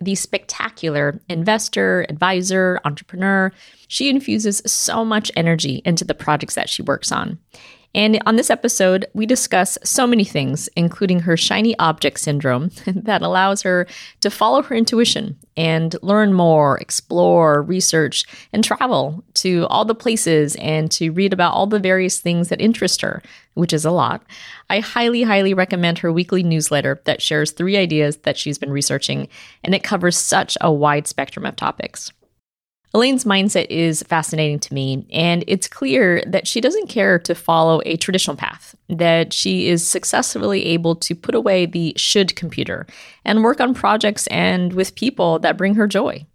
the spectacular investor, advisor, entrepreneur. She infuses so much energy into the projects that she works on. And on this episode, we discuss so many things, including her shiny object syndrome that allows her to follow her intuition and learn more, explore, research, and travel to all the places and to read about all the various things that interest her, which is a lot. I highly, highly recommend her weekly newsletter that shares three ideas that she's been researching, and it covers such a wide spectrum of topics. Elaine's mindset is fascinating to me, and it's clear that she doesn't care to follow a traditional path, that she is successfully able to put away the should computer and work on projects and with people that bring her joy.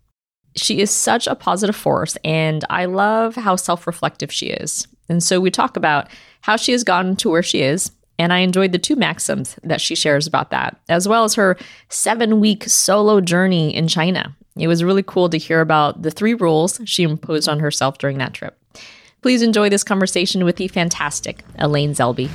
She is such a positive force, and I love how self reflective she is. And so we talk about how she has gotten to where she is, and I enjoyed the two maxims that she shares about that, as well as her seven week solo journey in China it was really cool to hear about the three rules she imposed on herself during that trip. Please enjoy this conversation with the fantastic Elaine Zelby.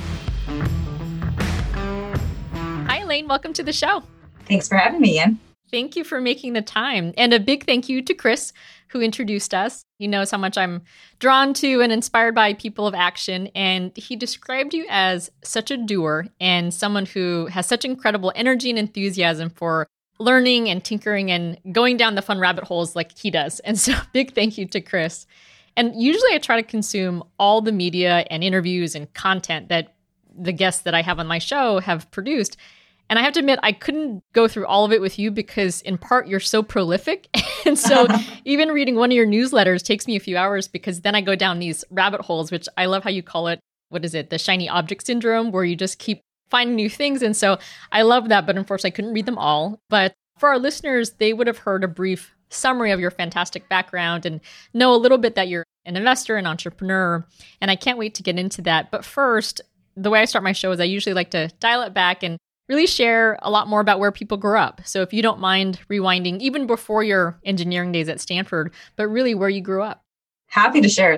Hi, Elaine. Welcome to the show. Thanks for having me, Yin. Thank you for making the time. And a big thank you to Chris, who introduced us. He knows how much I'm drawn to and inspired by people of action. And he described you as such a doer and someone who has such incredible energy and enthusiasm for learning and tinkering and going down the fun rabbit holes like he does. And so, big thank you to Chris. And usually, I try to consume all the media and interviews and content that the guests that I have on my show have produced. And I have to admit, I couldn't go through all of it with you because, in part, you're so prolific. and so, even reading one of your newsletters takes me a few hours because then I go down these rabbit holes, which I love how you call it. What is it? The shiny object syndrome, where you just keep finding new things. And so I love that, but unfortunately, I couldn't read them all. But for our listeners, they would have heard a brief summary of your fantastic background and know a little bit that you're an investor, an entrepreneur. And I can't wait to get into that. But first, the way I start my show is I usually like to dial it back and really share a lot more about where people grew up. So if you don't mind rewinding, even before your engineering days at Stanford, but really where you grew up. Happy to share.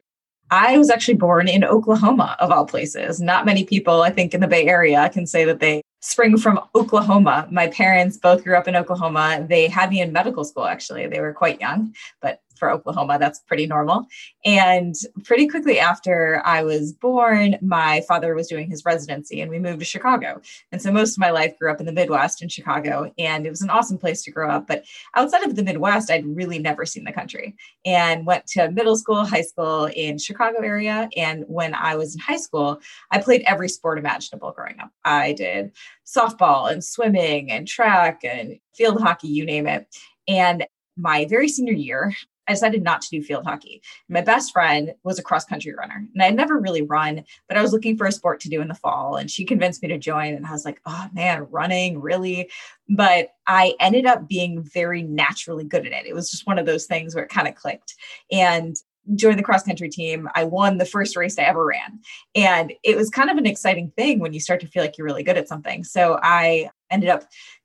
I was actually born in Oklahoma, of all places. Not many people, I think, in the Bay Area can say that they spring from Oklahoma. My parents both grew up in Oklahoma. They had me in medical school, actually. They were quite young, but for Oklahoma, that's pretty normal. And pretty quickly after I was born, my father was doing his residency and we moved to Chicago. And so most of my life grew up in the Midwest in Chicago. And it was an awesome place to grow up. But outside of the Midwest, I'd really never seen the country and went to middle school, high school in Chicago area. And when I was in high school, I played every sport imaginable growing up. I did softball and swimming and track and field hockey, you name it. And my very senior year, I decided not to do field hockey. My best friend was a cross country runner, and I had never really run, but I was looking for a sport to do in the fall, and she convinced me to join. And I was like, oh man, running, really? But I ended up being very naturally good at it. It was just one of those things where it kind of clicked. And joined the cross country team. I won the first race I ever ran. And it was kind of an exciting thing when you start to feel like you're really good at something. So I ended up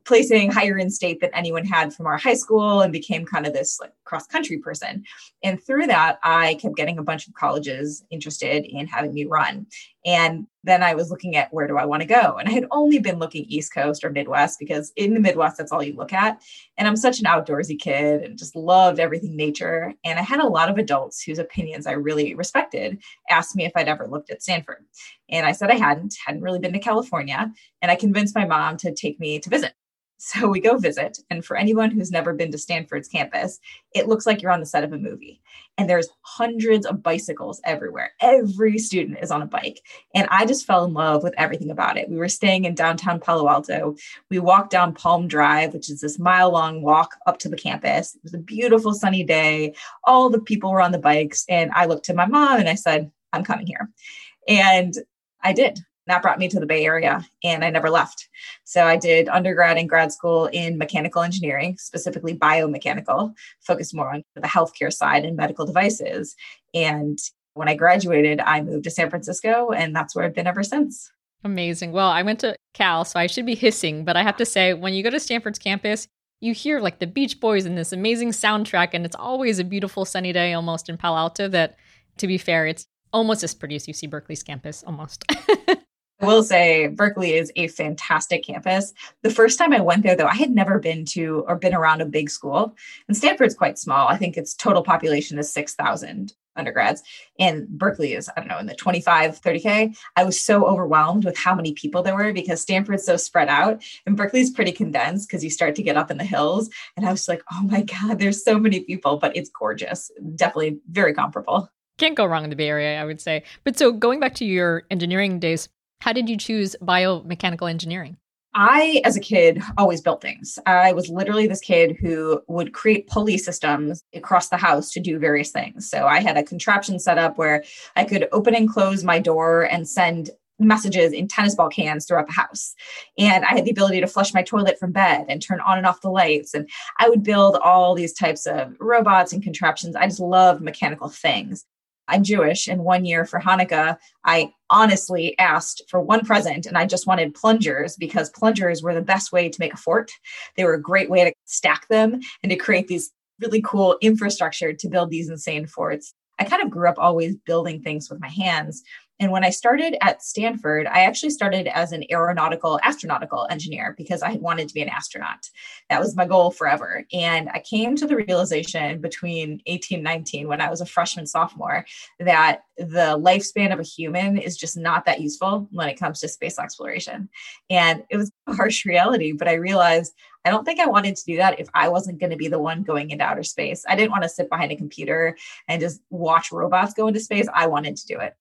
placing higher in state than anyone had from our high school and became kind of this like cross country person. And through that, I kept getting a bunch of colleges interested in having me run. And then I was looking at where do I want to go? And I had only been looking East Coast or Midwest because in the Midwest, that's all you look at. And I'm such an outdoorsy kid and just loved everything nature. And I had a lot of adults whose opinions I really respected asked me if I'd ever looked at Stanford. And I said I hadn't, hadn't really been to California. And I convinced my mom to take me to visit. So we go visit. And for anyone who's never been to Stanford's campus, it looks like you're on the set of a movie. And there's hundreds of bicycles everywhere. Every student is on a bike. And I just fell in love with everything about it. We were staying in downtown Palo Alto. We walked down Palm Drive, which is this mile long walk up to the campus. It was a beautiful sunny day. All the people were on the bikes. And I looked to my mom and I said, I'm coming here. And I did that brought me to the Bay Area and I never left. So I did undergrad and grad school in mechanical engineering, specifically biomechanical, focused more on the healthcare side and medical devices. And when I graduated, I moved to San Francisco and that's where I've been ever since. Amazing. Well, I went to Cal, so I should be hissing, but I have to say, when you go to Stanford's campus, you hear like the Beach Boys and this amazing soundtrack, and it's always a beautiful sunny day almost in Palo Alto. That, to be fair, it's almost as pretty as UC Berkeley's campus, almost. I will say Berkeley is a fantastic campus. The first time I went there, though, I had never been to or been around a big school. And Stanford's quite small. I think its total population is 6,000 undergrads. And Berkeley is, I don't know, in the 25, 30K. I was so overwhelmed with how many people there were because Stanford's so spread out and Berkeley's pretty condensed because you start to get up in the hills. And I was like, oh my God, there's so many people, but it's gorgeous. Definitely very comparable. Can't go wrong in the Bay Area, I would say. But so going back to your engineering days, how did you choose biomechanical engineering? I, as a kid, always built things. I was literally this kid who would create pulley systems across the house to do various things. So I had a contraption set up where I could open and close my door and send messages in tennis ball cans throughout the house. And I had the ability to flush my toilet from bed and turn on and off the lights. And I would build all these types of robots and contraptions. I just loved mechanical things. I'm Jewish, and one year for Hanukkah, I honestly asked for one present and I just wanted plungers because plungers were the best way to make a fort. They were a great way to stack them and to create these really cool infrastructure to build these insane forts. I kind of grew up always building things with my hands. And when I started at Stanford, I actually started as an aeronautical astronautical engineer because I wanted to be an astronaut. That was my goal forever. And I came to the realization between 18 and 19 when I was a freshman sophomore that the lifespan of a human is just not that useful when it comes to space exploration. And it was a harsh reality, but I realized I don't think I wanted to do that if I wasn't going to be the one going into outer space. I didn't want to sit behind a computer and just watch robots go into space. I wanted to do it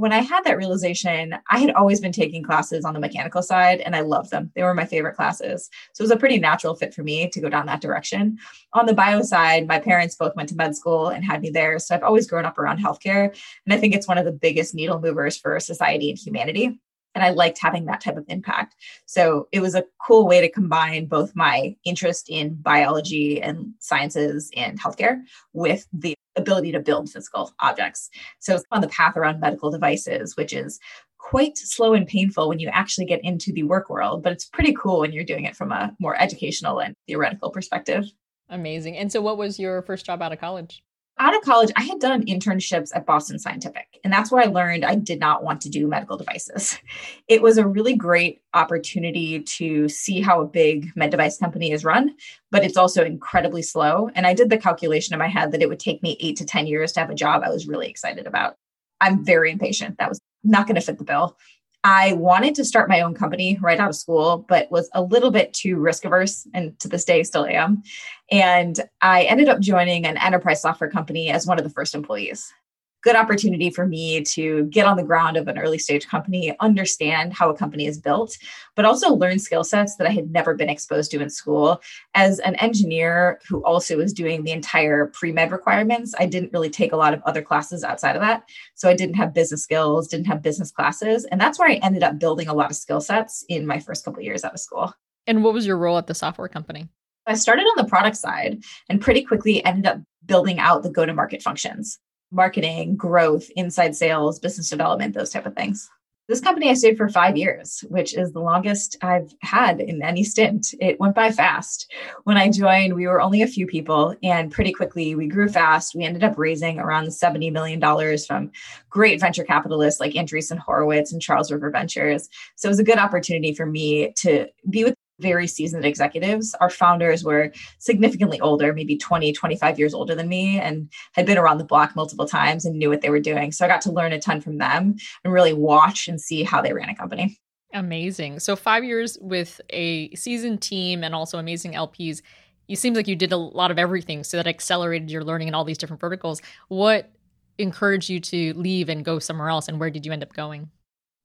when I had that realization, I had always been taking classes on the mechanical side and I loved them. They were my favorite classes. So it was a pretty natural fit for me to go down that direction. On the bio side, my parents both went to med school and had me there. So I've always grown up around healthcare. And I think it's one of the biggest needle movers for society and humanity and I liked having that type of impact. So it was a cool way to combine both my interest in biology and sciences and healthcare with the ability to build physical objects. So it's on the path around medical devices, which is quite slow and painful when you actually get into the work world, but it's pretty cool when you're doing it from a more educational and theoretical perspective. Amazing. And so, what was your first job out of college? Out of college, I had done internships at Boston Scientific, and that's where I learned I did not want to do medical devices. It was a really great opportunity to see how a big med device company is run, but it's also incredibly slow. And I did the calculation in my head that it would take me eight to 10 years to have a job I was really excited about. I'm very impatient. That was not going to fit the bill. I wanted to start my own company right out of school, but was a little bit too risk averse, and to this day still am. And I ended up joining an enterprise software company as one of the first employees good opportunity for me to get on the ground of an early stage company, understand how a company is built, but also learn skill sets that I had never been exposed to in school. As an engineer who also was doing the entire pre med requirements, I didn't really take a lot of other classes outside of that. So I didn't have business skills, didn't have business classes. And that's where I ended up building a lot of skill sets in my first couple years out of school. And what was your role at the software company? I started on the product side and pretty quickly ended up building out the go to market functions marketing, growth, inside sales, business development, those type of things. This company I stayed for five years, which is the longest I've had in any stint. It went by fast. When I joined, we were only a few people, and pretty quickly we grew fast. We ended up raising around $70 million from great venture capitalists like Andreessen Horowitz and Charles River Ventures. So it was a good opportunity for me to be with very seasoned executives. Our founders were significantly older, maybe 20, 25 years older than me, and had been around the block multiple times and knew what they were doing. So I got to learn a ton from them and really watch and see how they ran a company. Amazing. So, five years with a seasoned team and also amazing LPs. It seems like you did a lot of everything. So, that accelerated your learning in all these different verticals. What encouraged you to leave and go somewhere else? And where did you end up going?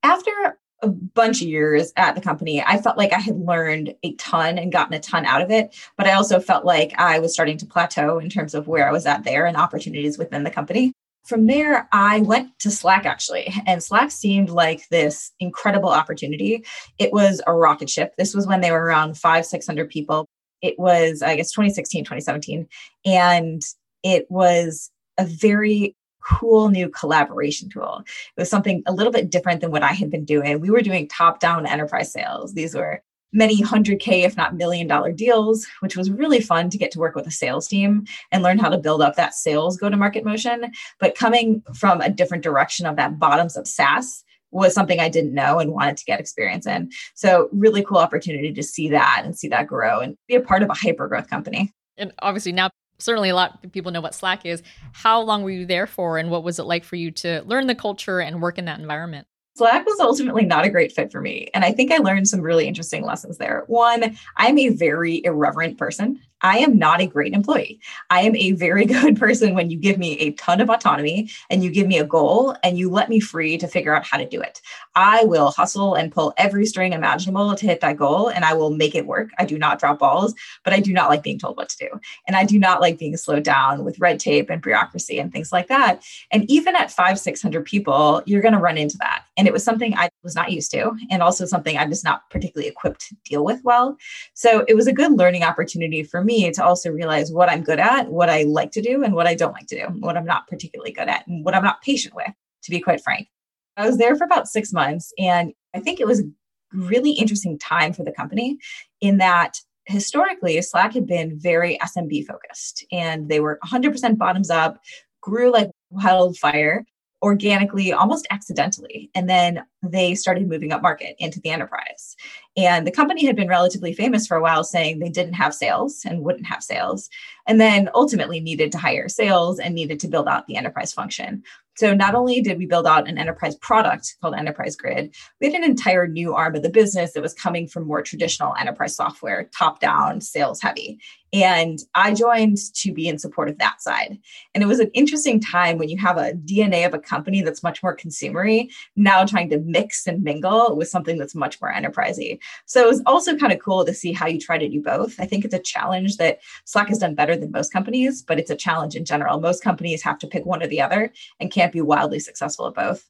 After a bunch of years at the company, I felt like I had learned a ton and gotten a ton out of it. But I also felt like I was starting to plateau in terms of where I was at there and opportunities within the company. From there, I went to Slack actually, and Slack seemed like this incredible opportunity. It was a rocket ship. This was when they were around five, 600 people. It was, I guess, 2016, 2017. And it was a very cool new collaboration tool. It was something a little bit different than what I had been doing. We were doing top down enterprise sales. These were many hundred K, if not million dollar deals, which was really fun to get to work with a sales team and learn how to build up that sales go to market motion. But coming from a different direction of that bottoms up SaaS was something I didn't know and wanted to get experience in. So, really cool opportunity to see that and see that grow and be a part of a hyper growth company. And obviously, now certainly a lot of people know what Slack is. How long were you there for, and what was it like for you to learn the culture and work in that environment? Slack was ultimately not a great fit for me. And I think I learned some really interesting lessons there. One, I'm a very irreverent person. I am not a great employee. I am a very good person when you give me a ton of autonomy and you give me a goal and you let me free to figure out how to do it. I will hustle and pull every string imaginable to hit that goal and I will make it work. I do not drop balls, but I do not like being told what to do. And I do not like being slowed down with red tape and bureaucracy and things like that. And even at five, 600 people, you're going to run into that. And it was something I was not used to, and also something I'm just not particularly equipped to deal with well. So it was a good learning opportunity for me to also realize what I'm good at, what I like to do, and what I don't like to do, what I'm not particularly good at, and what I'm not patient with, to be quite frank. I was there for about six months, and I think it was a really interesting time for the company in that historically Slack had been very SMB focused and they were 100% bottoms up, grew like wildfire organically, almost accidentally. And then they started moving up market into the enterprise. And the company had been relatively famous for a while saying they didn't have sales and wouldn't have sales, and then ultimately needed to hire sales and needed to build out the enterprise function. So not only did we build out an enterprise product called Enterprise Grid, we had an entire new arm of the business that was coming from more traditional enterprise software, top down, sales heavy. And I joined to be in support of that side. And it was an interesting time when you have a DNA of a company that's much more consumery, now trying to mix and mingle with something that's much more enterprisey. So it was also kind of cool to see how you try to do both. I think it's a challenge that Slack has done better than most companies, but it's a challenge in general. Most companies have to pick one or the other and can't be wildly successful at both.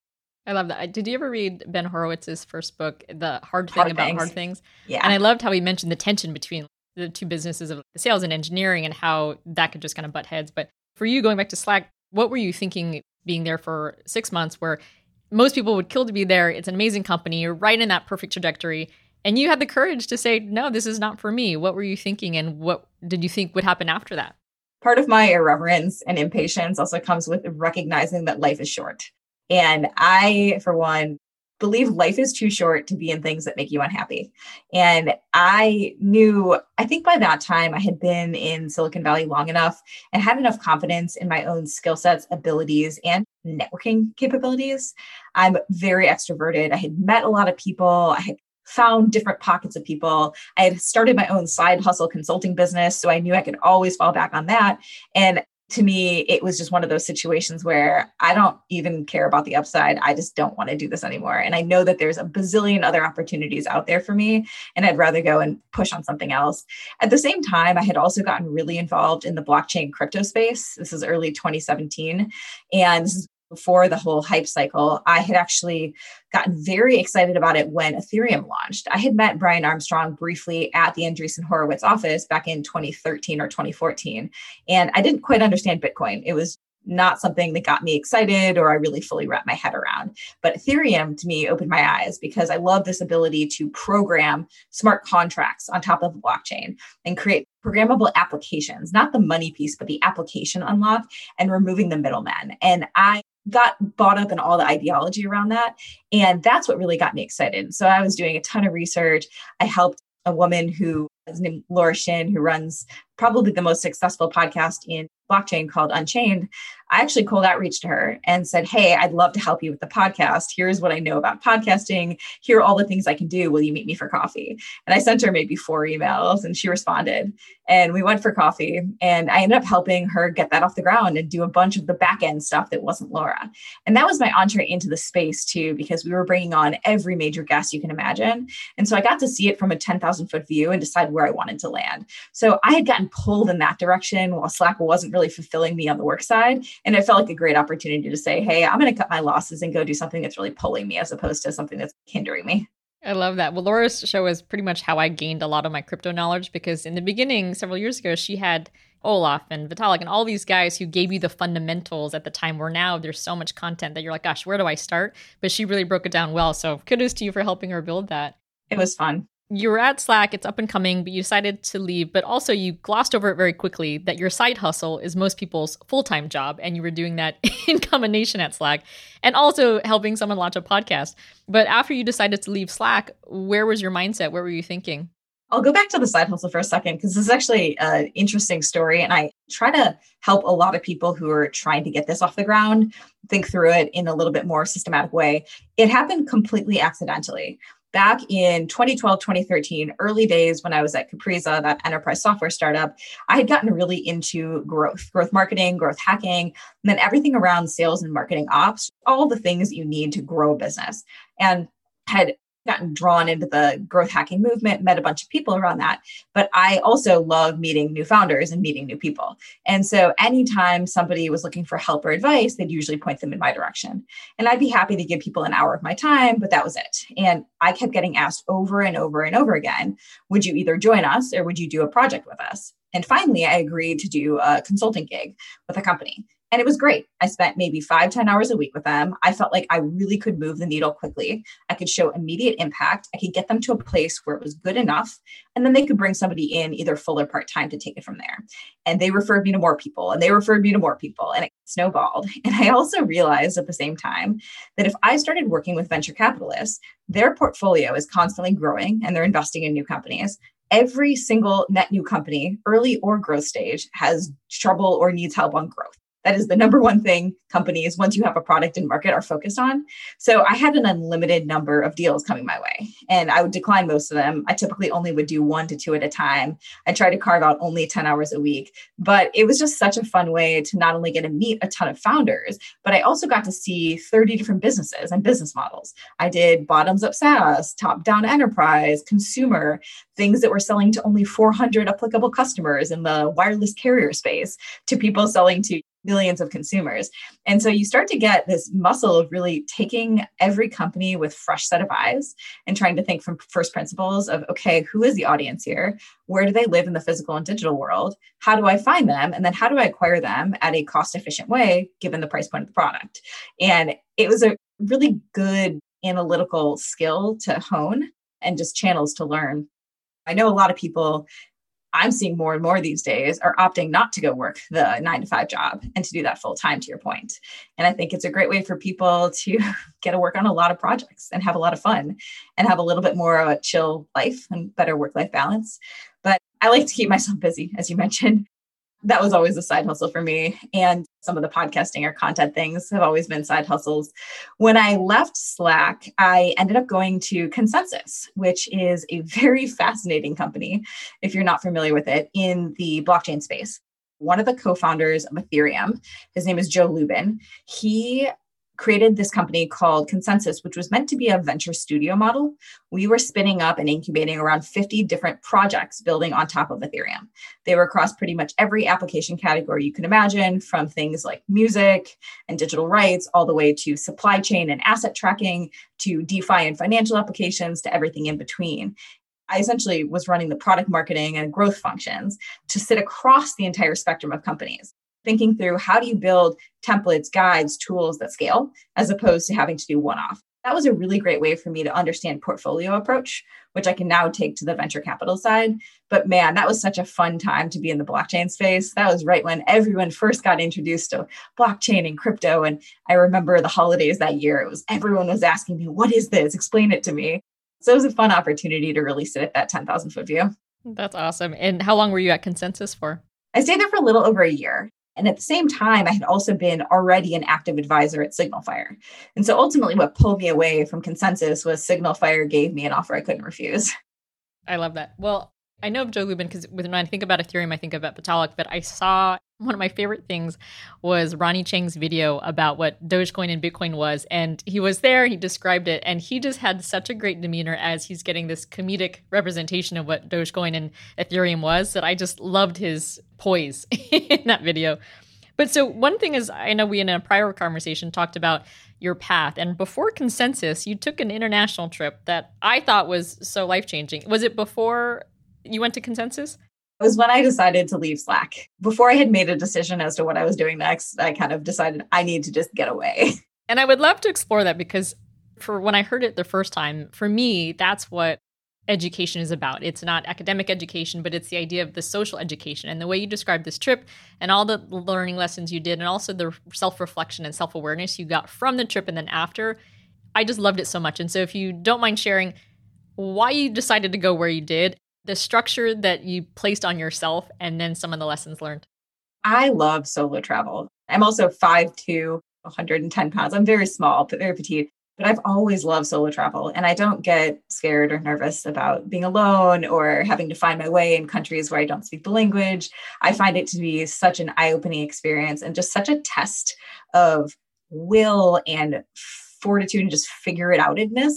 I love that. Did you ever read Ben Horowitz's first book, The Hard Thing hard About things. Hard Things? Yeah. And I loved how he mentioned the tension between the two businesses of sales and engineering and how that could just kind of butt heads. But for you going back to Slack, what were you thinking being there for six months where most people would kill to be there? It's an amazing company. You're right in that perfect trajectory. And you had the courage to say, no, this is not for me. What were you thinking? And what did you think would happen after that? Part of my irreverence and impatience also comes with recognizing that life is short. And I, for one, believe life is too short to be in things that make you unhappy. And I knew, I think by that time, I had been in Silicon Valley long enough and had enough confidence in my own skill sets, abilities, and networking capabilities. I'm very extroverted. I had met a lot of people. I had found different pockets of people. I had started my own side hustle consulting business, so I knew I could always fall back on that. And to me, it was just one of those situations where I don't even care about the upside. I just don't want to do this anymore. And I know that there's a bazillion other opportunities out there for me, and I'd rather go and push on something else. At the same time, I had also gotten really involved in the blockchain crypto space. This is early 2017. And this is before the whole hype cycle, I had actually gotten very excited about it when Ethereum launched. I had met Brian Armstrong briefly at the Andreessen Horowitz office back in 2013 or 2014. And I didn't quite understand Bitcoin. It was not something that got me excited or I really fully wrapped my head around. But Ethereum to me opened my eyes because I love this ability to program smart contracts on top of the blockchain and create programmable applications, not the money piece, but the application unlock and removing the middleman. And I got bought up in all the ideology around that. And that's what really got me excited. So I was doing a ton of research. I helped a woman who is named Laura Shin, who runs probably the most successful podcast in blockchain called Unchained, I actually cold outreach to her and said, Hey, I'd love to help you with the podcast. Here's what I know about podcasting. Here are all the things I can do. Will you meet me for coffee? And I sent her maybe four emails and she responded. And we went for coffee. And I ended up helping her get that off the ground and do a bunch of the back end stuff that wasn't Laura. And that was my entree into the space too, because we were bringing on every major guest you can imagine. And so I got to see it from a 10,000 foot view and decide where I wanted to land. So I had gotten pulled in that direction while Slack wasn't really fulfilling me on the work side. And it felt like a great opportunity to say, hey, I'm going to cut my losses and go do something that's really pulling me as opposed to something that's hindering me. I love that. Well, Laura's show is pretty much how I gained a lot of my crypto knowledge because in the beginning, several years ago, she had Olaf and Vitalik and all these guys who gave you the fundamentals at the time where now there's so much content that you're like, gosh, where do I start? But she really broke it down well. So kudos to you for helping her build that. It was fun you were at Slack, it's up and coming, but you decided to leave. But also, you glossed over it very quickly that your side hustle is most people's full time job, and you were doing that in combination at Slack and also helping someone launch a podcast. But after you decided to leave Slack, where was your mindset? What were you thinking? I'll go back to the side hustle for a second because this is actually an interesting story. And I try to help a lot of people who are trying to get this off the ground think through it in a little bit more systematic way. It happened completely accidentally back in 2012, 2013, early days when I was at Capriza, that enterprise software startup, I had gotten really into growth, growth marketing, growth hacking, and then everything around sales and marketing ops, all the things you need to grow a business. And had gotten drawn into the growth hacking movement, met a bunch of people around that. But I also love meeting new founders and meeting new people. And so anytime somebody was looking for help or advice, they'd usually point them in my direction. And I'd be happy to give people an hour of my time, but that was it. And I kept getting asked over and over and over again would you either join us or would you do a project with us? And finally, I agreed to do a consulting gig with a company. And it was great. I spent maybe five ten hours a week with them. I felt like I really could move the needle quickly. I could show immediate impact. I could get them to a place where it was good enough. And then they could bring somebody in either full or part time to take it from there. And they referred me to more people and they referred me to more people and it snowballed. And I also realized at the same time that if I started working with venture capitalists, their portfolio is constantly growing and they're investing in new companies every single net new company, early or growth stage, has trouble or needs help on growth. That is the number one thing companies, once you have a product in market, are focused on. So I had an unlimited number of deals coming my way, and I would decline most of them. I typically only would do one to two at a time. I try to carve out only 10 hours a week, but it was just such a fun way to not only get to meet a ton of founders, but I also got to see 30 different businesses and business models. I did bottoms up SaaS, top down enterprise, consumer, things that were selling to only 400 applicable customers in the wireless carrier space to people selling to millions of consumers. And so you start to get this muscle of really taking every company with fresh set of eyes and trying to think from first principles of okay, who is the audience here? Where do they live in the physical and digital world? How do I find them? And then how do I acquire them at a cost efficient way given the price point of the product? And it was a really good analytical skill to hone and just channels to learn. I know a lot of people I'm seeing more and more these days are opting not to go work the nine to five job and to do that full time, to your point. And I think it's a great way for people to get to work on a lot of projects and have a lot of fun and have a little bit more of a chill life and better work life balance. But I like to keep myself busy, as you mentioned that was always a side hustle for me. And some of the podcasting or content things have always been side hustles. When I left Slack, I ended up going to ConsenSys, which is a very fascinating company, if you're not familiar with it, in the blockchain space. One of the co founders of Ethereum, his name is Joe Lubin, he created this company called ConsenSys, which was meant to be a venture studio model. We were spinning up and incubating around 50 different projects building on top of Ethereum. They were across pretty much every application category you can imagine, from things like music and digital rights, all the way to supply chain and asset tracking, to DeFi and financial applications, to everything in between. I essentially was running the product marketing and growth functions to sit across the entire spectrum of companies thinking through how do you build templates, guides, tools that scale, as opposed to having to do one off. That was a really great way for me to understand portfolio approach, which I can now take to the venture capital side. But man, that was such a fun time to be in the blockchain space. That was right when everyone first got introduced to blockchain and crypto. And I remember the holidays that year, it was everyone was asking me, what is this? Explain it to me. So it was a fun opportunity to really sit at that 10,000 foot view. That's awesome. And how long were you at ConsenSys for? I stayed there for a little over a year. And at the same time, I had also been already an active advisor at SignalFire. And so ultimately, what pulled me away from ConsenSys was SignalFire gave me an offer I couldn't refuse. I love that. Well, I know of Joe Lubin because when I think about Ethereum, I think about Vitalik, but I saw one of my favorite things was Ronny Chieng's video about what Dogecoin and Bitcoin was. And he was there, he described it, and he just had such a great demeanor as he's getting this comedic representation of what Dogecoin and Ethereum was that I just loved his poise in that video. But so one thing is, I know we in a prior conversation talked about your path. And before ConsenSys, you took an international trip that I thought was so life changing. Was it before you went to ConsenSys? Was when I decided to leave Slack. Before I had made a decision as to what I was doing next, I kind of decided I need to just get away. And I would love to explore that because for when I heard it the first time, for me, that's what education is about. It's not academic education, but it's the idea of the social education. And the way you described this trip and all the learning lessons you did, and also the self reflection and self awareness you got from the trip and then after, I just loved it so much. And so, if you don't mind sharing why you decided to go where you did the structure that you placed on yourself and then some of the lessons learned? I love solo travel. I'm also 5'2, 110 pounds. I'm very small, but very petite. But I've always loved solo travel and I don't get scared or nervous about being alone or having to find my way in countries where I don't speak the language. I find it to be such an eye opening experience and just such a test of will and fortitude and just figure it outedness.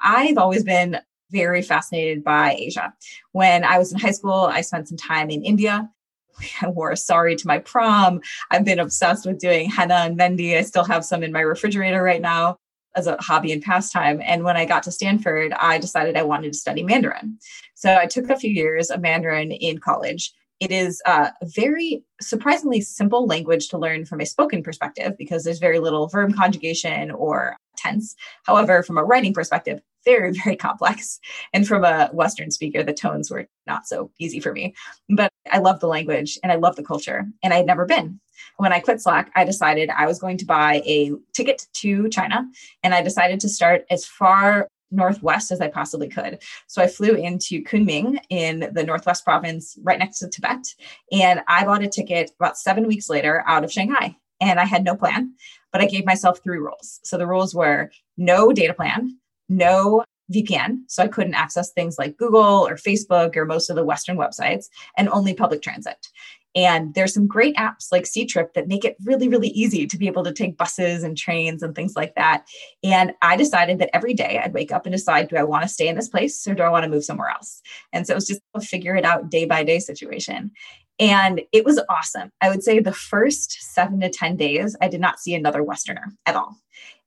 I've always been very fascinated by Asia. When I was in high school, I spent some time in India. I wore a sari to my prom. I've been obsessed with doing henna and mehndi. I still have some in my refrigerator right now as a hobby and pastime. And when I got to Stanford, I decided I wanted to study Mandarin. So I took a few years of Mandarin in college. It is a very surprisingly simple language to learn from a spoken perspective because there's very little verb conjugation or tense. However, from a writing perspective, very, very complex. And from a Western speaker, the tones were not so easy for me. But I love the language and I love the culture, and I had never been. When I quit Slack, I decided I was going to buy a ticket to China, and I decided to start as far northwest as I possibly could. So I flew into Kunming in the northwest province, right next to Tibet, and I bought a ticket about seven weeks later out of Shanghai. And I had no plan, but I gave myself three rules. So the rules were no data plan, no VPN. So I couldn't access things like Google or Facebook or most of the Western websites, and only public transit. And there's some great apps like Ctrip that make it really, really easy to be able to take buses and trains and things like that. And I decided that every day I'd wake up and decide, do I want to stay in this place or do I want to move somewhere else? And so it was just a figure it out day by day situation. And it was awesome. I would say the first seven to 10 days, I did not see another Westerner at all.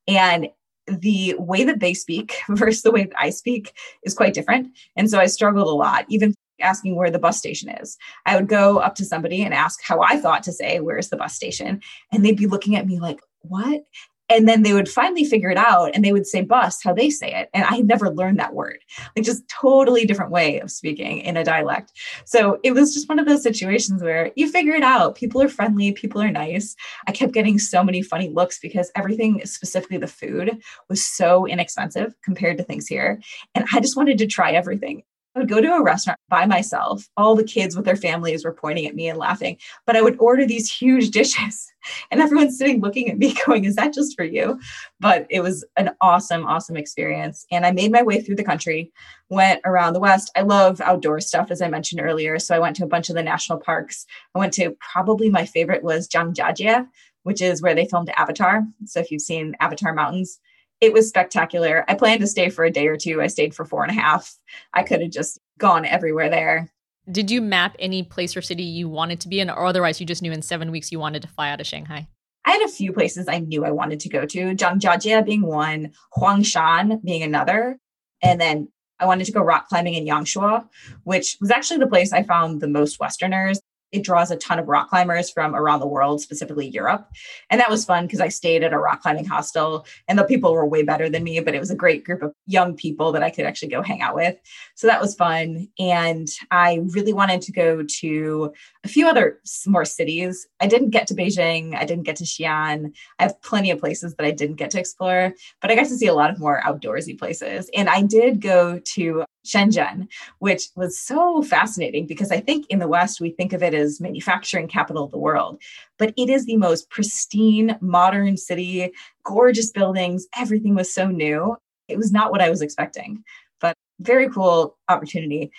And the way that they speak versus the way that I speak is quite different. And so I struggled a lot, even asking where the bus station is. I would go up to somebody and ask how I thought to say, Where's the bus station? And they'd be looking at me like, What? And then they would finally figure it out and they would say bus how they say it. And i had never learned that word. Like just totally different way of speaking in a dialect. So it was just one of those situations where you figure it out. People are friendly people are nice. I kept getting so many funny looks because everything specifically the food was so inexpensive compared to things here. And i just wanted to try everything I would go to a restaurant by myself. All the kids with their families were pointing at me and laughing, but I would order these huge dishes and everyone's sitting looking at me going, Is that just for you? But it was an awesome, awesome experience. And I made my way through the country, went around the West. I love outdoor stuff, as I mentioned earlier. So I went to a bunch of the national parks. I went to probably my favorite was Zhangjiajie, which is where they filmed Avatar. So if you've seen Avatar Mountains, it was spectacular. I planned to stay for a day or two. I stayed for four and a half. I could have just gone everywhere there. Did you map any place or city you wanted to be in, or otherwise you just knew in seven weeks you wanted to fly out of Shanghai? I had a few places I knew I wanted to go to, Zhangjiajie being one, Huangshan being another. And then I wanted to go rock climbing in Yangshuo, which was actually the place I found the most Westerners it draws a ton of rock climbers from around the world, specifically Europe. And that was fun because I stayed at a rock climbing hostel and the people were way better than me, but it was a great group of young people that I could actually go hang out with. So that was fun. And I really wanted to go to a few other more cities. I didn't get to Beijing, I didn't get to Xi'an. I have plenty of places that I didn't get to explore, but I got to see a lot of more outdoorsy places. And I did go to Shenzhen, which was so fascinating because I think in the West, we think of it as manufacturing capital of the world, but it is the most pristine, modern city, gorgeous buildings. Everything was so new. It was not what I was expecting, but very cool opportunity.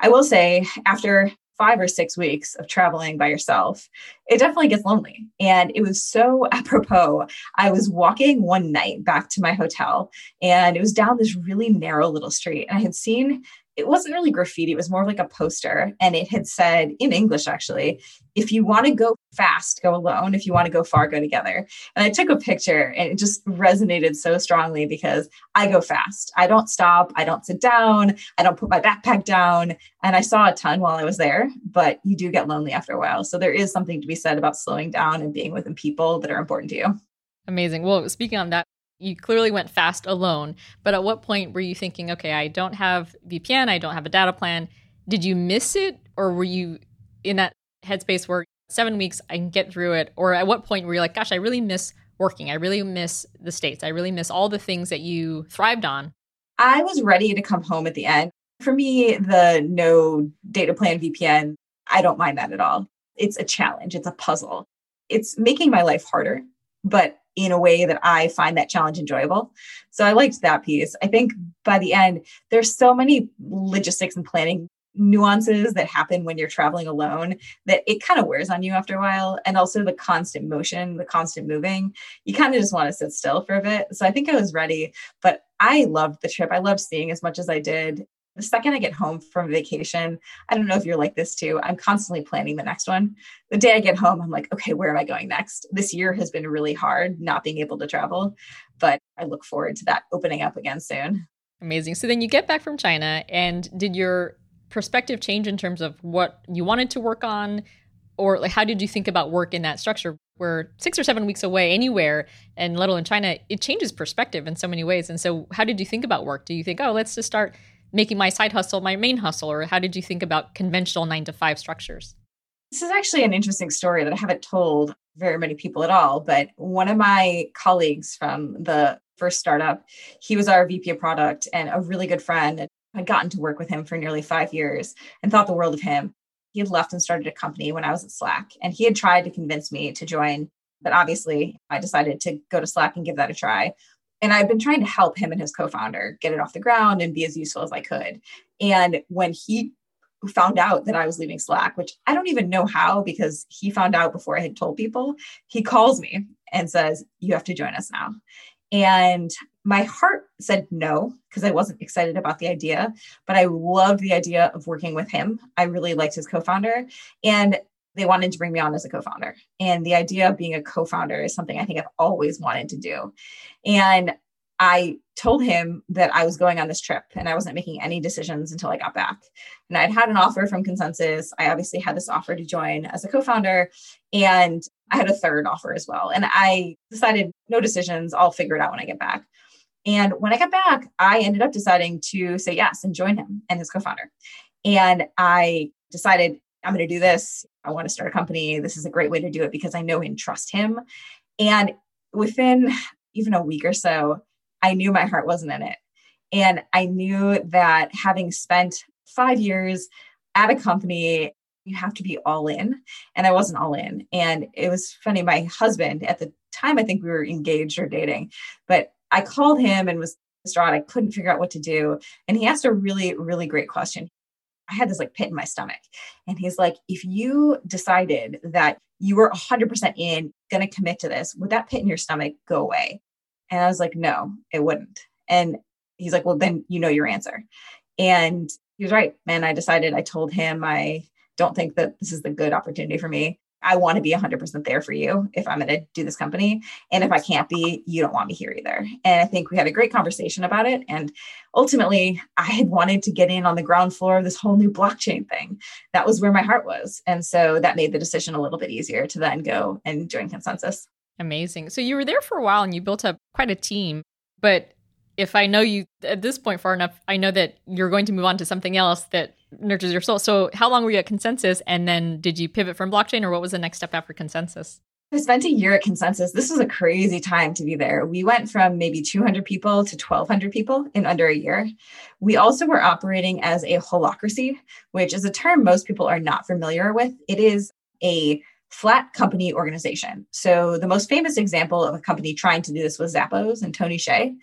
I will say, after five or six weeks of traveling by yourself, it definitely gets lonely. And it was so apropos. I was walking one night back to my hotel, and it was down this really narrow little street. And I had seen it wasn't really graffiti, it was more like a poster. And it had said in English, actually, if you want to go fast, go alone. If you want to go far, go together. And I took a picture and it just resonated so strongly because I go fast. I don't stop. I don't sit down. I don't put my backpack down. And I saw a ton while I was there, but you do get lonely after a while. So there is something to be said about slowing down and being with people that are important to you. Amazing. Well, speaking on that, you clearly went fast alone, but at what point were you thinking, okay, I don't have VPN, I don't have a data plan? Did you miss it, or were you in that headspace where seven weeks I can get through it? Or at what point were you like, gosh, I really miss working, I really miss the States, I really miss all the things that you thrived on? I was ready to come home at the end. For me, the no data plan VPN, I don't mind that at all. It's a challenge, it's a puzzle. It's making my life harder, but in a way that I find that challenge enjoyable. So I liked that piece. I think by the end, there's so many logistics and planning nuances that happen when you're traveling alone that it kind of wears on you after a while. And also the constant motion, the constant moving, you kind of just want to sit still for a bit. So I think I was ready, but I loved the trip. I loved seeing as much as I did the second I get home from vacation, I don't know if you're like this too. I'm constantly planning the next one. The day I get home, I'm like, okay, where am I going next? This year has been really hard not being able to travel, but I look forward to that opening up again soon. Amazing. So then you get back from China, and did your perspective change in terms of what you wanted to work on? Or like how did you think about work in that structure? Where six or seven weeks away anywhere, and let alone China, it changes perspective in so many ways. And so, how did you think about work? Do you think, oh, let's just start making my side hustle my main hustle? Or how did you think about conventional nine to five structures? This is actually an interesting story that I haven't told very many people at all. But one of my colleagues from the first startup, he was our VP of product and a really good friend. I'd gotten to work with him for nearly five years and thought the world of him. He had left and started a company when I was at Slack, and he had tried to convince me to join. But obviously, I decided to go to Slack and give that a try. And I've been trying to help him and his co founder get it off the ground and be as useful as I could. And when he found out that I was leaving Slack, which I don't even know how because he found out before I had told people, he calls me and says, You have to join us now. And my heart said no because I wasn't excited about the idea, but I loved the idea of working with him. I really liked his co founder. And they wanted to bring me on as a co-founder. And the idea of being a co-founder is something i think i've always wanted to do. And i told him that i was going on this trip and i wasn't making any decisions until i got back. And i'd had an offer from ConsenSys. I obviously had this offer to join as a co-founder and i had a third offer as well. And i decided no decisions. I'll figure it out when i get back. And when i got back i ended up deciding to say yes and join him and his co-founder. And i decided I'm going to do this. I want to start a company. This is a great way to do it because I know and trust him. And within even a week or so, I knew my heart wasn't in it. And I knew that having spent five years at a company, you have to be all in. And I wasn't all in. And it was funny, my husband at the time, I think we were engaged or dating, but I called him and was distraught. I couldn't figure out what to do. And he asked a really, really great question. I had this like pit in my stomach. And he's like, if you decided that you were 100% in, going to commit to this, would that pit in your stomach go away? And I was like, no, it wouldn't. And he's like, well, then you know your answer. And he was right. And I decided, I told him, I don't think that this is the good opportunity for me. I want to be 100% there for you if I'm going to do this company. And if I can't be, you don't want me here either. And I think we had a great conversation about it. And ultimately, I had wanted to get in on the ground floor of this whole new blockchain thing. That was where my heart was. And so that made the decision a little bit easier to then go and join ConsenSys. Amazing. So you were there for a while and you built up quite a team. But if I know you at this point far enough, I know that you're going to move on to something else that nurtures your soul. So, how long were you at ConsenSys, And then did you pivot from blockchain or what was the next step after ConsenSys? I spent a year at ConsenSys. This was a crazy time to be there. We went from maybe 200 people to 1,200 people in under a year. We also were operating as a holacracy, which is a term most people are not familiar with. It is a flat company organization. So the most famous example of a company trying to do this was Zappos and Tony Hsieh.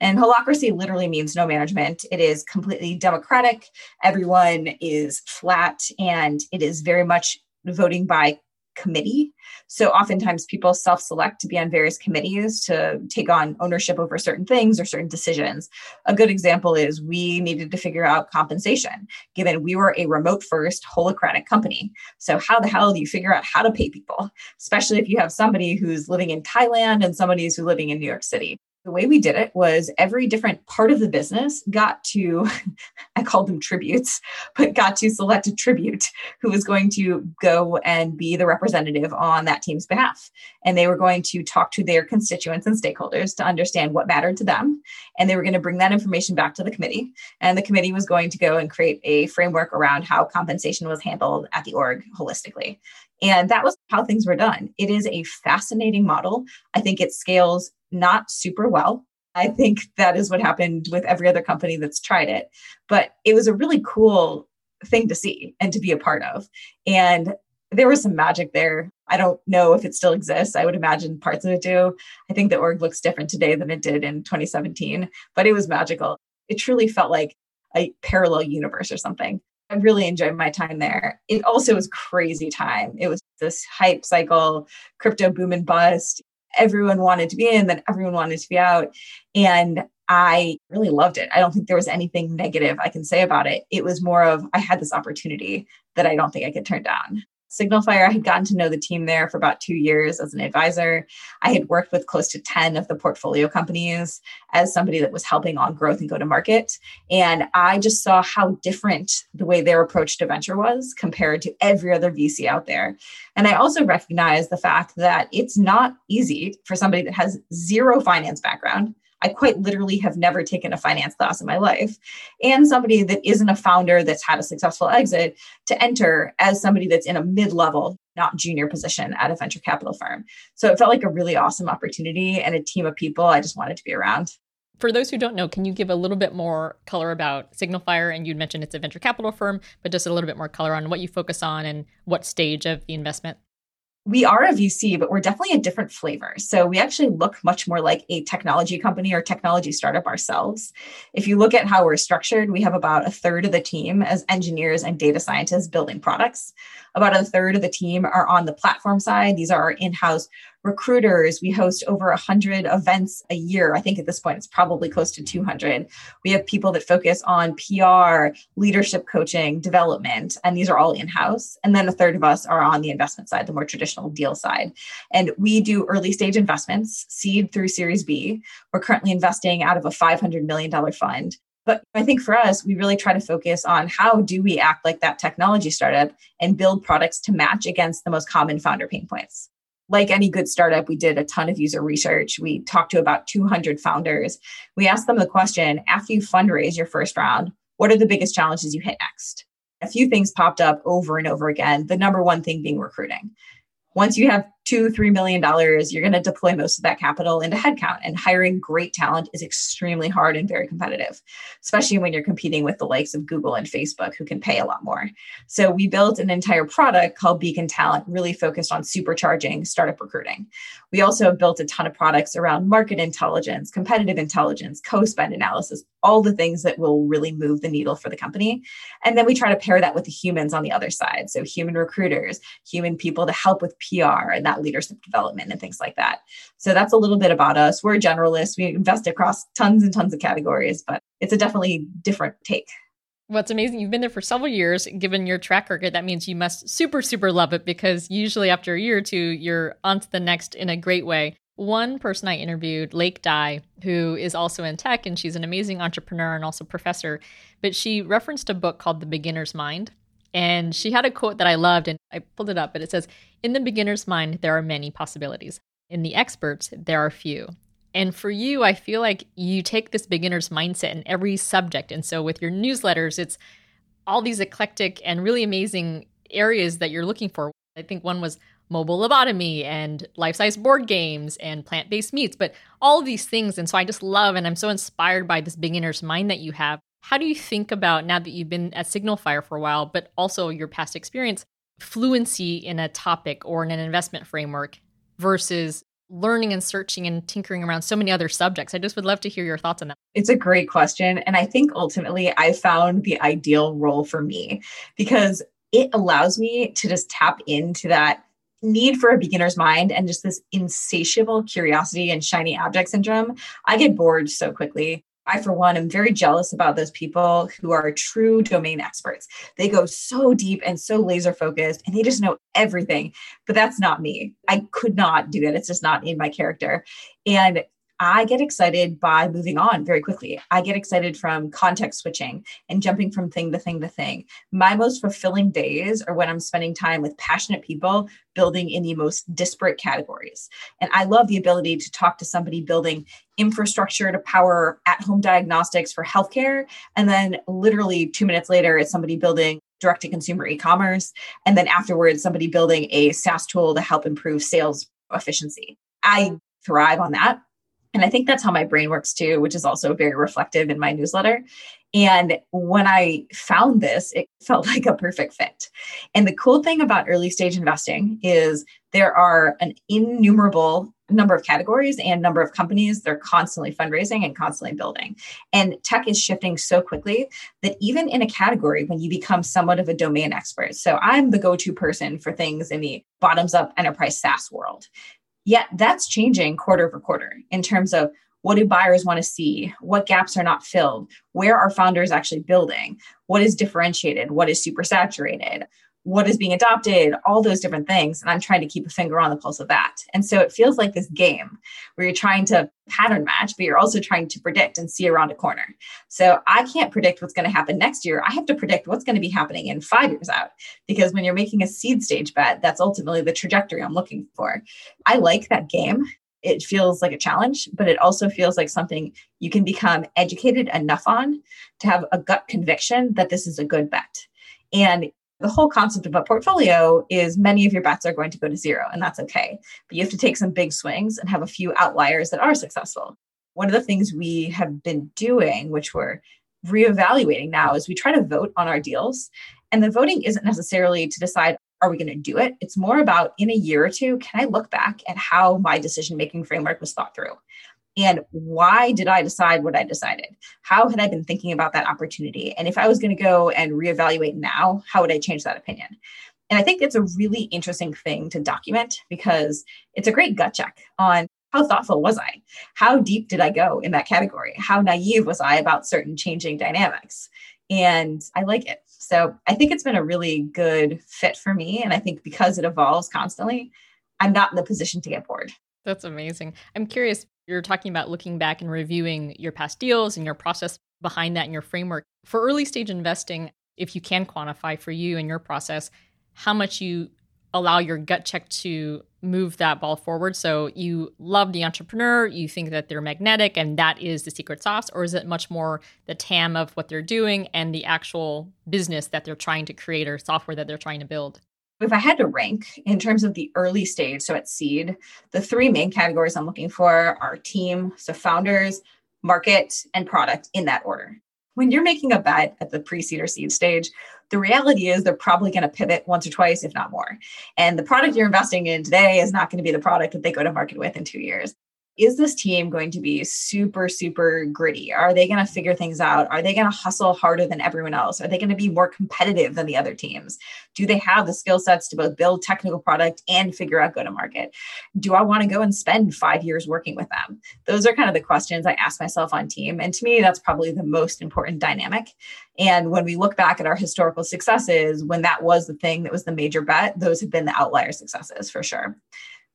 And holacracy literally means no management. It is completely democratic. Everyone is flat and it is very much voting by committee. So oftentimes people self select to be on various committees to take on ownership over certain things or certain decisions. A good example is we needed to figure out compensation, given we were a remote first holacratic company. So, how the hell do you figure out how to pay people, especially if you have somebody who's living in Thailand and somebody who's living in New York City? The way we did it was every different part of the business got to, I called them tributes, but got to select a tribute who was going to go and be the representative on that team's behalf. And they were going to talk to their constituents and stakeholders to understand what mattered to them. And they were going to bring that information back to the committee. And the committee was going to go and create a framework around how compensation was handled at the org holistically. And that was how things were done. It is a fascinating model. I think it scales not super well. I think that is what happened with every other company that's tried it. But it was a really cool thing to see and to be a part of. And there was some magic there. I don't know if it still exists. I would imagine parts of it do. I think the org looks different today than it did in 2017, but it was magical. It truly felt like a parallel universe or something. I really enjoyed my time there. It also was crazy time. It was this hype cycle, crypto boom and bust everyone wanted to be in, then everyone wanted to be out. And I really loved it. I don't think there was anything negative I can say about it. It was more of I had this opportunity that I don't think I could turn down. SignalFire, I had gotten to know the team there for about two years as an advisor. I had worked with close to 10 of the portfolio companies as somebody that was helping on growth and go to market. And I just saw how different the way their approach to venture was compared to every other VC out there. And I also recognized the fact that it's not easy for somebody that has zero finance background I quite literally have never taken a finance class in my life. And somebody that isn't a founder that's had a successful exit to enter as somebody that's in a mid level, not junior position at a venture capital firm. So it felt like a really awesome opportunity and a team of people I just wanted to be around. For those who don't know, can you give a little bit more color about SignalFire? And you'd mentioned it's a venture capital firm, but just a little bit more color on what you focus on and what stage of the investment? We are a VC, but we're definitely a different flavor. So we actually look much more like a technology company or technology startup ourselves. If you look at how we're structured, we have about a third of the team as engineers and data scientists building products. About a third of the team are on the platform side. These are our in house recruiters. We host over 100 events a year. I think at this point it's probably close to 200. We have people that focus on PR, leadership coaching, development, and these are all in house. And then a third of us are on the investment side, the more traditional deal side. And we do early stage investments, seed through Series B. We're currently investing out of a $500 million fund. But I think for us, we really try to focus on how do we act like that technology startup and build products to match against the most common founder pain points. Like any good startup, we did a ton of user research. We talked to about 200 founders. We asked them the question after you fundraise your first round, what are the biggest challenges you hit next? A few things popped up over and over again. The number one thing being recruiting once you have two, three million dollars, you're going to deploy most of that capital into headcount. And hiring great talent is extremely hard and very competitive, especially when you're competing with the likes of Google and Facebook, who can pay a lot more. So we built an entire product called Beacon Talent, really focused on supercharging startup recruiting. We also have built a ton of products around market intelligence, competitive intelligence, co-spend analysis, all the things that will really move the needle for the company. And then we try to pair that with the humans on the other side. So human recruiters, human people to help with PR and that leadership development and things like that. So that's a little bit about us. We're generalists. We invest across tons and tons of categories, but it's a definitely different take. What's amazing, you've been there for several years. Given your track record, that means you must super, super love it because usually after a year or two, you're on to the next in a great way. One person I interviewed, Lake Dye, who is also in tech and she's an amazing entrepreneur and also professor, but she referenced a book called The Beginner's Mind. And she had a quote that I loved, and I pulled it up, but it says, In the beginner's mind, there are many possibilities. In the experts, there are few. And for you, I feel like you take this beginner's mindset in every subject. And so with your newsletters, it's all these eclectic and really amazing areas that you're looking for. I think one was mobile phlebotomy and life size board games and plant based meats, but all these things. And so I just love and I'm so inspired by this beginner's mind that you have. How do you think about now that you've been at SignalFire for a while, but also your past experience, fluency in a topic or in an investment framework versus learning and searching and tinkering around so many other subjects? I just would love to hear your thoughts on that. It's a great question. And I think ultimately I found the ideal role for me because it allows me to just tap into that need for a beginner's mind and just this insatiable curiosity and shiny object syndrome. I get bored so quickly. I, for one, am very jealous about those people who are true domain experts. They go so deep and so laser focused and they just know everything. But that's not me. I could not do that. It's just not in my character. And I get excited by moving on very quickly. I get excited from context switching and jumping from thing to thing to thing. My most fulfilling days are when I'm spending time with passionate people building in the most disparate categories. And I love the ability to talk to somebody building infrastructure to power at home diagnostics for healthcare. And then literally two minutes later, it's somebody building direct to consumer e commerce. And then afterwards, somebody building a SaaS tool to help improve sales efficiency. I thrive on that. And I think that's how my brain works too, which is also very reflective in my newsletter. And when I found this, it felt like a perfect fit. And the cool thing about early stage investing is there are an innumerable number of categories and number of companies they're constantly fundraising and constantly building and tech is shifting so quickly that even in a category when you become somewhat of a domain expert so i'm the go-to person for things in the bottoms up enterprise saas world Yet that's changing quarter over quarter in terms of what do buyers want to see? What gaps are not filled? Where are founders actually building? What is differentiated? What is super saturated? What is being adopted, all those different things. And I'm trying to keep a finger on the pulse of that. And so it feels like this game where you're trying to pattern match, but you're also trying to predict and see around a corner. So I can't predict what's going to happen next year. I have to predict what's going to be happening in five years out. Because when you're making a seed stage bet, that's ultimately the trajectory I'm looking for. I like that game. It feels like a challenge, but it also feels like something you can become educated enough on to have a gut conviction that this is a good bet. And the whole concept of a portfolio is many of your bets are going to go to zero, and that's okay. But you have to take some big swings and have a few outliers that are successful. One of the things we have been doing, which we're reevaluating now, is we try to vote on our deals. And the voting isn't necessarily to decide, are we going to do it? It's more about in a year or two, can I look back at how my decision making framework was thought through? And why did I decide what I decided? How had I been thinking about that opportunity? And if I was going to go and reevaluate now, how would I change that opinion? And I think it's a really interesting thing to document because it's a great gut check on how thoughtful was I? How deep did I go in that category? How naive was I about certain changing dynamics? And I like it. So I think it's been a really good fit for me. And I think because it evolves constantly, I'm not in the position to get bored. That's amazing. I'm curious, you're talking about looking back and reviewing your past deals and your process behind that and your framework. For early stage investing, if you can quantify for you and your process, how much you allow your gut check to move that ball forward. So you love the entrepreneur, you think that they're magnetic and that is the secret sauce, or is it much more the TAM of what they're doing and the actual business that they're trying to create or software that they're trying to build? If I had to rank in terms of the early stage, so at seed, the three main categories I'm looking for are team, so founders, market, and product in that order. When you're making a bet at the pre seed or seed stage, the reality is they're probably going to pivot once or twice, if not more. And the product you're investing in today is not going to be the product that they go to market with in two years is this team going to be super, super gritty? Are they going to figure things out? Are they going to hustle harder than everyone else? Are they going to be more competitive than the other teams? Do they have the skill sets to both build technical product and figure out go to market? Do I want to go and spend five years working with them? Those are kind of the questions I ask myself on team. And to me, that's probably the most important dynamic. And when we look back at our historical successes, when that was the thing that was the major bet, those have been the outlier successes for sure.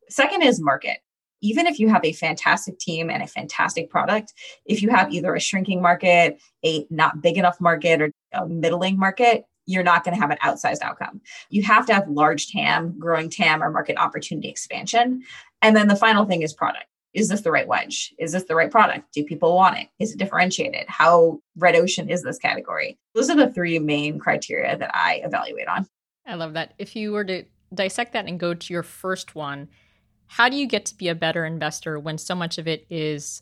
Second is market even if you have a fantastic team and a fantastic product, if you have either a shrinking market, a not big enough market, or a middling market, you're not going to have an outsized outcome. You have to have large TAM, growing TAM, or market opportunity expansion. And then the final thing is product. Is this the right wedge? Is this the right product? Do people want it? Is it differentiated? How red ocean is this category? Those are the three main criteria that I evaluate on. I love that. If you were to dissect that and go to your first one, how do you get to be a better investor when so much of it is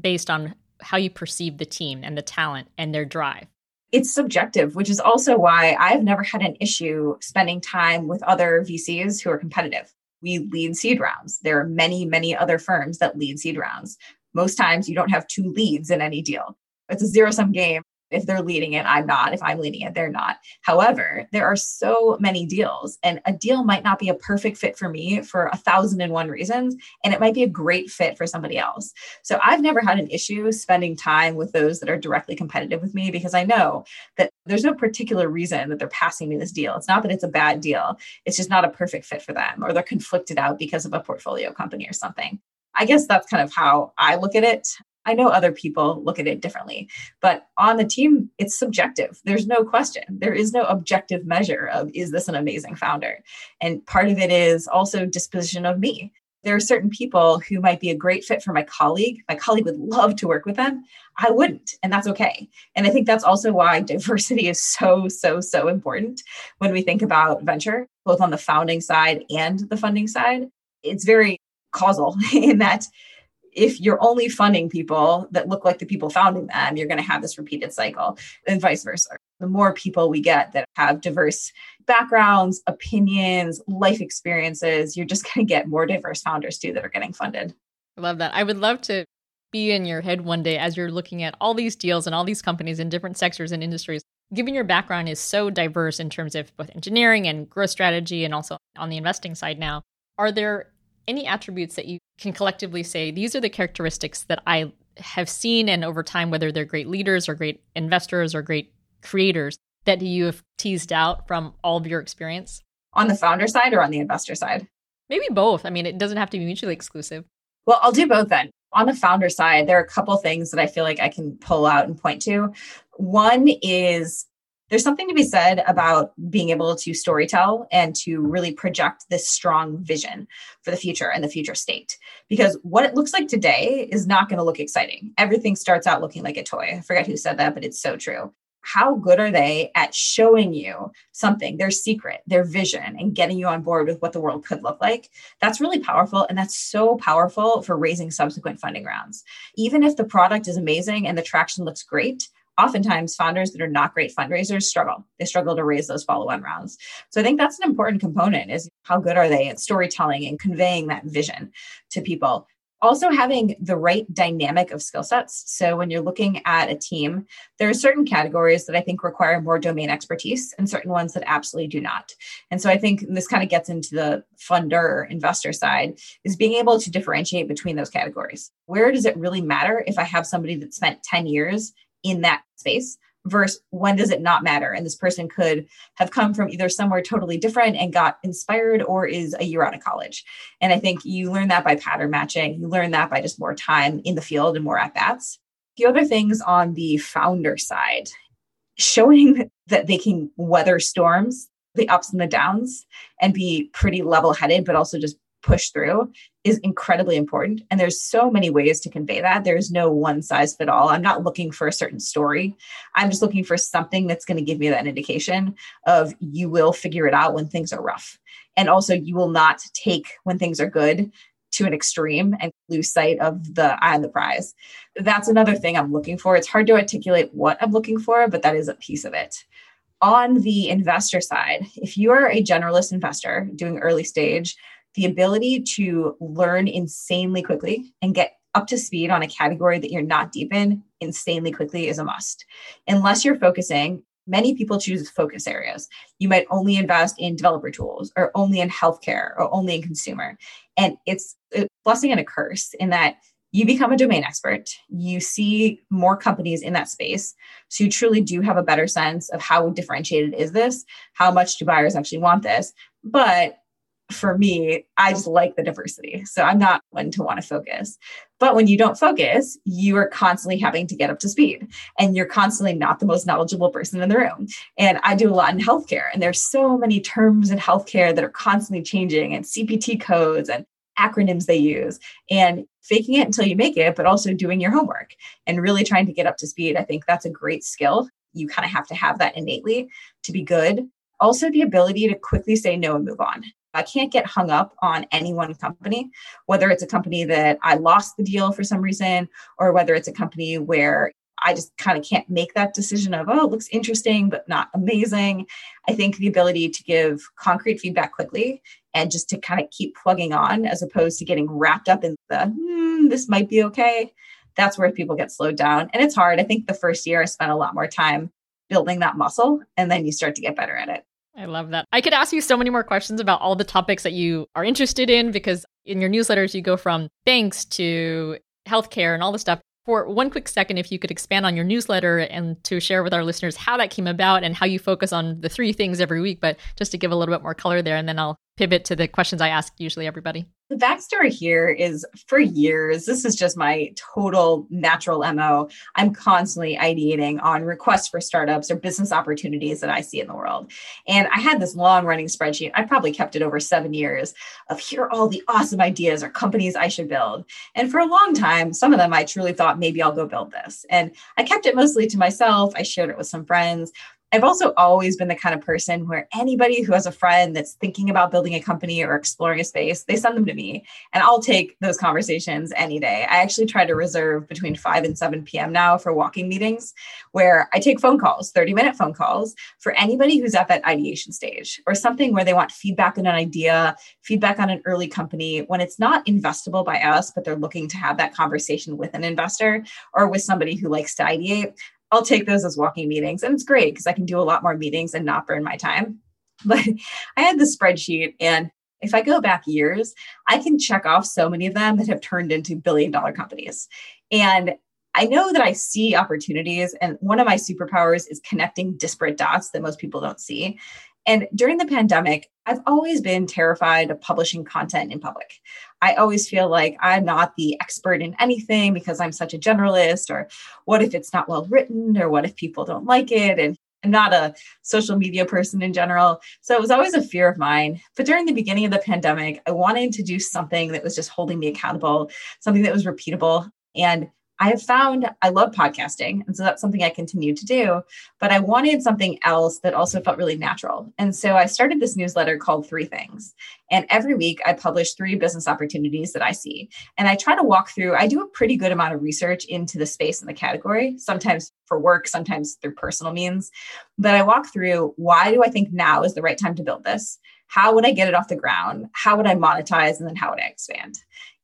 based on how you perceive the team and the talent and their drive? It's subjective, which is also why I've never had an issue spending time with other VCs who are competitive. We lead seed rounds. There are many, many other firms that lead seed rounds. Most times you don't have two leads in any deal. It's a zero sum game. If they're leading it, I'm not. If I'm leading it, they're not. However, there are so many deals, and a deal might not be a perfect fit for me for a thousand and one reasons, and it might be a great fit for somebody else. So I've never had an issue spending time with those that are directly competitive with me because I know that there's no particular reason that they're passing me this deal. It's not that it's a bad deal, it's just not a perfect fit for them, or they're conflicted out because of a portfolio company or something. I guess that's kind of how I look at it. I know other people look at it differently, but on the team, it's subjective. There's no question. There is no objective measure of is this an amazing founder? And part of it is also disposition of me. There are certain people who might be a great fit for my colleague. My colleague would love to work with them. I wouldn't, and that's okay. And I think that's also why diversity is so, so, so important when we think about venture, both on the founding side and the funding side. It's very causal in that if you're only funding people that look like the people founding them, you're going to have this repeated cycle and vice versa. The more people we get that have diverse backgrounds, opinions, life experiences, you're just going to get more diverse founders too that are getting funded. I love that. I would love to be in your head one day as you're looking at all these deals and all these companies in different sectors and industries. Given your background is so diverse in terms of both engineering and growth strategy and also on the investing side now, are there any attributes that you can collectively say these are the characteristics that I have seen and over time, whether they're great leaders or great investors or great creators, that you have teased out from all of your experience? On the founder side or on the investor side? Maybe both. I mean, it doesn't have to be mutually exclusive. Well, I'll do both then. On the founder side, there are a couple things that I feel like I can pull out and point to. One is there's something to be said about being able to storytell and to really project this strong vision for the future and the future state. Because what it looks like today is not going to look exciting. Everything starts out looking like a toy. I forget who said that, but it's so true. How good are they at showing you something, their secret, their vision, and getting you on board with what the world could look like? That's really powerful. And that's so powerful for raising subsequent funding rounds. Even if the product is amazing and the traction looks great, oftentimes founders that are not great fundraisers struggle. They struggle to raise those follow-on rounds. So i think that's an important component is how good are they at storytelling and conveying that vision to people. Also having the right dynamic of skill sets. So when you're looking at a team there are certain categories that i think require more domain expertise and certain ones that absolutely do not. And so i think this kind of gets into the funder investor side is being able to differentiate between those categories. Where does it really matter if i have somebody that spent 10 years in that space versus when does it not matter? And this person could have come from either somewhere totally different and got inspired or is a year out of college. And i think you learn that by pattern matching. You learn that by just more time in the field and more at bats. The other things on the founder side showing that they can weather storms the ups and the downs and be pretty level headed but also just push through is incredibly important. And there's so many ways to convey that. There's no one size fit all. I'm not looking for a certain story. I'm just looking for something that's going to give me that indication of you will figure it out when things are rough. And also, you will not take when things are good to an extreme and lose sight of the eye on the prize. That's another thing I'm looking for. It's hard to articulate what I'm looking for, but that is a piece of it on the investor side, if you are a generalist investor doing early stage, the ability to learn insanely quickly and get up to speed on a category that you're not deep in insanely quickly is a must. Unless you're focusing, many people choose focus areas. You might only invest in developer tools or only in healthcare or only in consumer. And it's a blessing and a curse in that you become a domain expert. You see more companies in that space. So you truly do have a better sense of how differentiated is this? How much do buyers actually want this? But for me, I just like the diversity. So I'm not one to want to focus. But when you don't focus, you are constantly having to get up to speed and you're constantly not the most knowledgeable person in the room. And I do a lot in healthcare, and there's so many terms in healthcare that are constantly changing and CPT codes and acronyms they use and faking it until you make it, but also doing your homework and really trying to get up to speed. I think that's a great skill. You kind of have to have that innately to be good. Also, the ability to quickly say no and move on I can't get hung up on any one company, whether it's a company that I lost the deal for some reason, or whether it's a company where I just kind of can't make that decision of, oh, it looks interesting, but not amazing. I think the ability to give concrete feedback quickly and just to kind of keep plugging on as opposed to getting wrapped up in the, hmm, this might be okay. That's where people get slowed down. And it's hard. I think the first year I spent a lot more time building that muscle and then you start to get better at it. I love that. I could ask you so many more questions about all the topics that you are interested in because in your newsletters, you go from banks to healthcare and all the stuff. For one quick second, if you could expand on your newsletter and to share with our listeners how that came about and how you focus on the three things every week, but just to give a little bit more color there, and then I'll pivot to the questions I ask usually everybody. The backstory here is for years, this is just my total natural MO. I'm constantly ideating on requests for startups or business opportunities that I see in the world. And I had this long running spreadsheet. I probably kept it over seven years of here are all the awesome ideas or companies I should build. And for a long time, some of them I truly thought maybe I'll go build this. And I kept it mostly to myself. I shared it with some friends. I've also always been the kind of person where anybody who has a friend that's thinking about building a company or exploring a space, they send them to me and I'll take those conversations any day. I actually try to reserve between 5 and 7 p.m. now for walking meetings where I take phone calls, 30 minute phone calls for anybody who's at that ideation stage or something where they want feedback on an idea, feedback on an early company when it's not investable by us, but they're looking to have that conversation with an investor or with somebody who likes to ideate. I'll take those as walking meetings. And it's great because I can do a lot more meetings and not burn my time. But I had this spreadsheet, and if I go back years, I can check off so many of them that have turned into billion dollar companies. And I know that I see opportunities, and one of my superpowers is connecting disparate dots that most people don't see. And during the pandemic, I've always been terrified of publishing content in public. I always feel like I'm not the expert in anything because I'm such a generalist, or what if it's not well written, or what if people don't like it? And I'm not a social media person in general. So it was always a fear of mine. But during the beginning of the pandemic, I wanted to do something that was just holding me accountable, something that was repeatable. And I have found I love podcasting. And so that's something I continue to do. But I wanted something else that also felt really natural. And so I started this newsletter called Three Things. And every week I publish three business opportunities that I see. And I try to walk through, I do a pretty good amount of research into the space and the category, sometimes for work, sometimes through personal means. But I walk through why do I think now is the right time to build this? How would I get it off the ground? How would I monetize? And then how would I expand?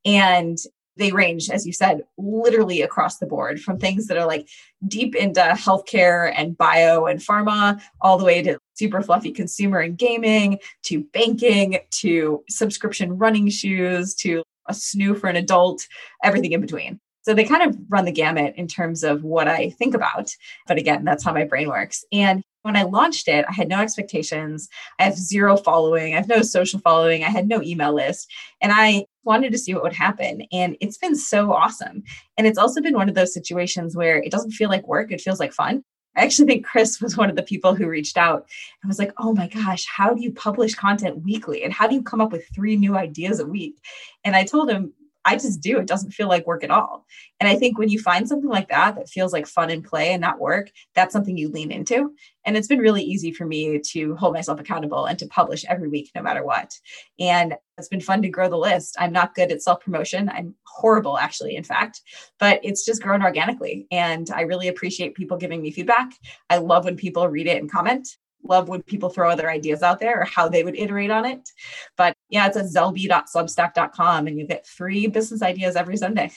And they range, as you said, literally across the board from things that are like deep into healthcare and bio and pharma, all the way to super fluffy consumer and gaming, to banking, to subscription running shoes, to a snoo for an adult, everything in between. So they kind of run the gamut in terms of what I think about. But again, that's how my brain works. And when I launched it, I had no expectations. I have zero following. I have no social following. I had no email list. And I wanted to see what would happen. And it's been so awesome. And it's also been one of those situations where it doesn't feel like work, it feels like fun. I actually think Chris was one of the people who reached out and was like, oh my gosh, how do you publish content weekly? And how do you come up with three new ideas a week? And I told him, I just do. It doesn't feel like work at all. And I think when you find something like that that feels like fun and play and not work, that's something you lean into. And it's been really easy for me to hold myself accountable and to publish every week, no matter what. And it's been fun to grow the list. I'm not good at self promotion. I'm horrible, actually, in fact, but it's just grown organically. And I really appreciate people giving me feedback. I love when people read it and comment love when people throw other ideas out there or how they would iterate on it. But yeah, it's at zelby.substack.com and you get three business ideas every Sunday.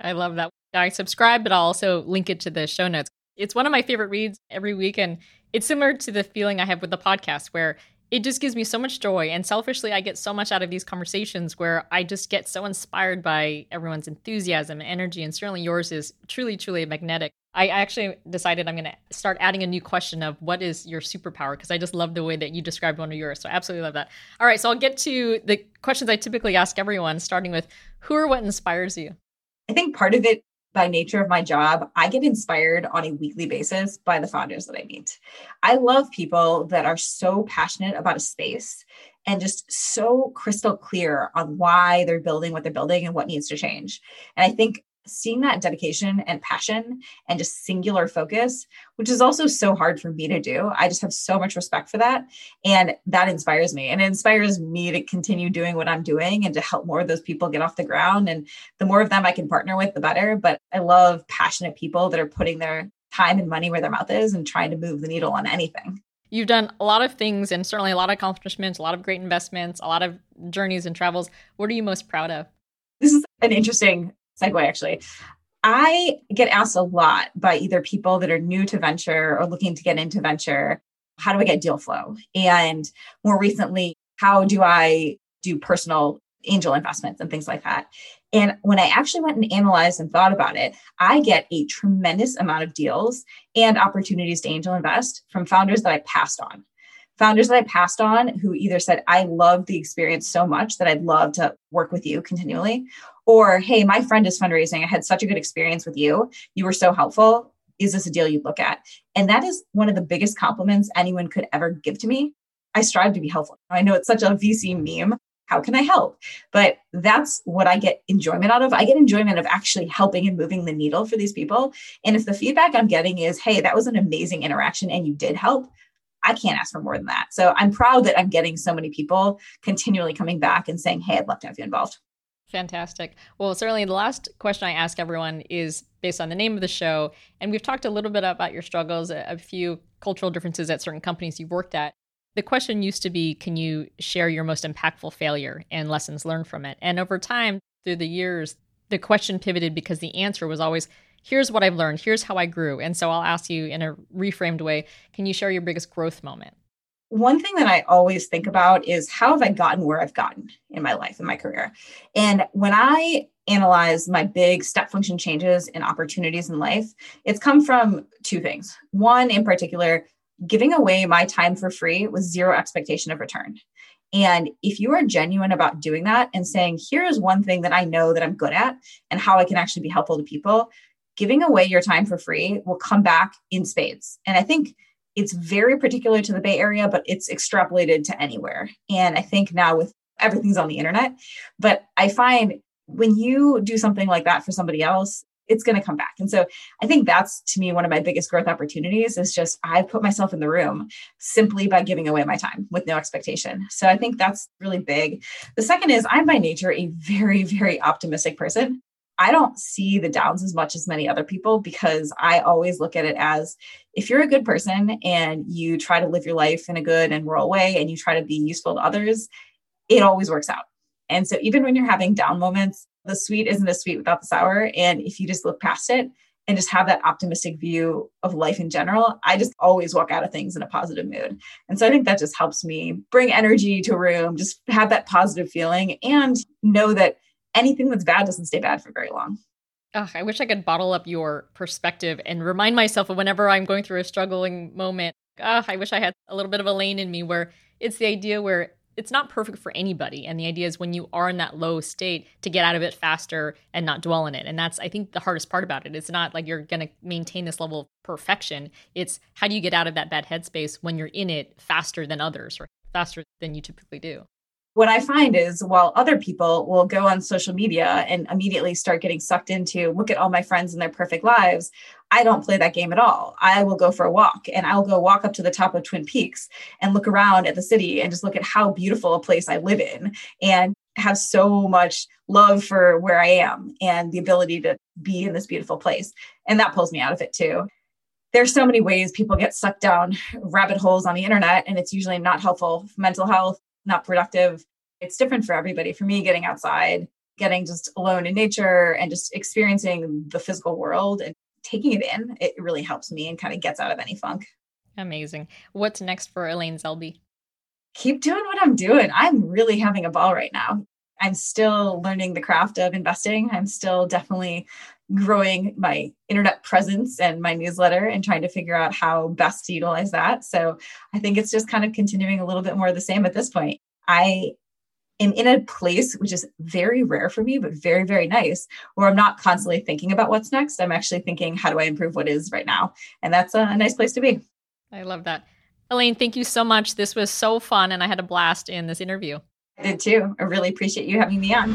I love that. I subscribe, but I'll also link it to the show notes. It's one of my favorite reads every week. And it's similar to the feeling I have with the podcast where it just gives me so much joy. And selfishly, I get so much out of these conversations where I just get so inspired by everyone's enthusiasm and energy. And certainly yours is truly, truly magnetic. I actually decided I'm going to start adding a new question of what is your superpower because I just love the way that you described one of yours. So I absolutely love that. All right, so I'll get to the questions I typically ask everyone, starting with who or what inspires you? I think part of it by nature of my job, I get inspired on a weekly basis by the founders that I meet. I love people that are so passionate about a space and just so crystal clear on why they're building what they're building and what needs to change. And I think seeing that dedication and passion and just singular focus, which is also so hard for me to do. I just have so much respect for that. And that inspires me. And it inspires me to continue doing what I'm doing and to help more of those people get off the ground. And the more of them I can partner with, the better. But I love passionate people that are putting their time and money where their mouth is and trying to move the needle on anything. You've done a lot of things and certainly a lot of accomplishments, a lot of great investments, a lot of journeys and travels. What are you most proud of? This is an interesting segue, actually. I get asked a lot by either people that are new to venture or looking to get into venture how do I get deal flow? And more recently, how do I do personal angel investments and things like that? And when I actually went and analyzed and thought about it, I get a tremendous amount of deals and opportunities to angel invest from founders that I passed on. Founders that I passed on who either said, I love the experience so much that I'd love to work with you continually, or, hey, my friend is fundraising. I had such a good experience with you. You were so helpful. Is this a deal you'd look at? And that is one of the biggest compliments anyone could ever give to me. I strive to be helpful. I know it's such a VC meme. How can I help? But that's what I get enjoyment out of. I get enjoyment of actually helping and moving the needle for these people. And if the feedback I'm getting is, hey, that was an amazing interaction and you did help, I can't ask for more than that. So I'm proud that I'm getting so many people continually coming back and saying, hey, I'd love to have you involved. Fantastic. Well, certainly the last question I ask everyone is based on the name of the show. And we've talked a little bit about your struggles, a few cultural differences at certain companies you've worked at. The question used to be can you share your most impactful failure and lessons learned from it? And over time, through the years, the question pivoted because the answer was always here's what I've learned, here's how I grew. And so I'll ask you in a reframed way can you share your biggest growth moment? one thing that I always think about is how have I gotten where I've gotten in my life, in my career? And when I analyze my big step function changes and opportunities in life, it's come from two things. One in particular, giving away my time for free with zero expectation of return. And if you are genuine about doing that and saying, here is one thing that I know that I'm good at and how I can actually be helpful to people, giving away your time for free will come back in spades. And I think it's very particular to the Bay Area, but it's extrapolated to anywhere. And I think now with everything's on the internet, but I find when you do something like that for somebody else, it's going to come back. And so I think that's to me one of my biggest growth opportunities is just I put myself in the room simply by giving away my time with no expectation. So I think that's really big. The second is I'm by nature a very, very optimistic person. I don't see the downs as much as many other people because I always look at it as if you're a good person and you try to live your life in a good and rural way and you try to be useful to others, it always works out. And so even when you're having down moments, the sweet isn't a sweet without the sour. And if you just look past it and just have that optimistic view of life in general, I just always walk out of things in a positive mood. And so I think that just helps me bring energy to a room, just have that positive feeling and know that anything that's bad doesn't stay bad for very long. Oh, I wish I could bottle up your perspective and remind myself of whenever I'm going through a struggling moment. Oh, I wish I had a little bit of Elaine in me where it's the idea where it's not perfect for anybody. And the idea is when you are in that low state to get out of it faster and not dwell in it. And that's, I think, the hardest part about it. It's not like you're going to maintain this level of perfection. It's how do you get out of that bad headspace when you're in it faster than others or faster than you typically do? What I find is while other people will go on social media and immediately start getting sucked into look at all my friends and their perfect lives, I don't play that game at all. I will go for a walk and I'll go walk up to the top of Twin Peaks and look around at the city and just look at how beautiful a place I live in and have so much love for where I am and the ability to be in this beautiful place. And that pulls me out of it too there's so many ways people get sucked down rabbit holes on the internet and it's usually not helpful for mental health not productive. It's different for everybody. For me, getting outside, getting just alone in nature and just experiencing the physical world and taking it in, it really helps me and kind of gets out of any funk. Amazing. What's next for Elaine Zelby? Keep doing what I'm doing. I'm really having a ball right now. I'm still learning the craft of investing. I'm still definitely growing my internet presence and my newsletter and trying to figure out how best to utilize that. So I think it's just kind of continuing a little bit more of the same at this point. I am in a place which is very rare for me, but very, very nice, where I'm not constantly thinking about what's next. I'm actually thinking, how do I improve what is right now? And that's a, nice place to be. I love that. Elaine, thank you so much. This was so fun, and I had a blast in this interview. I did too. I really appreciate you having me on.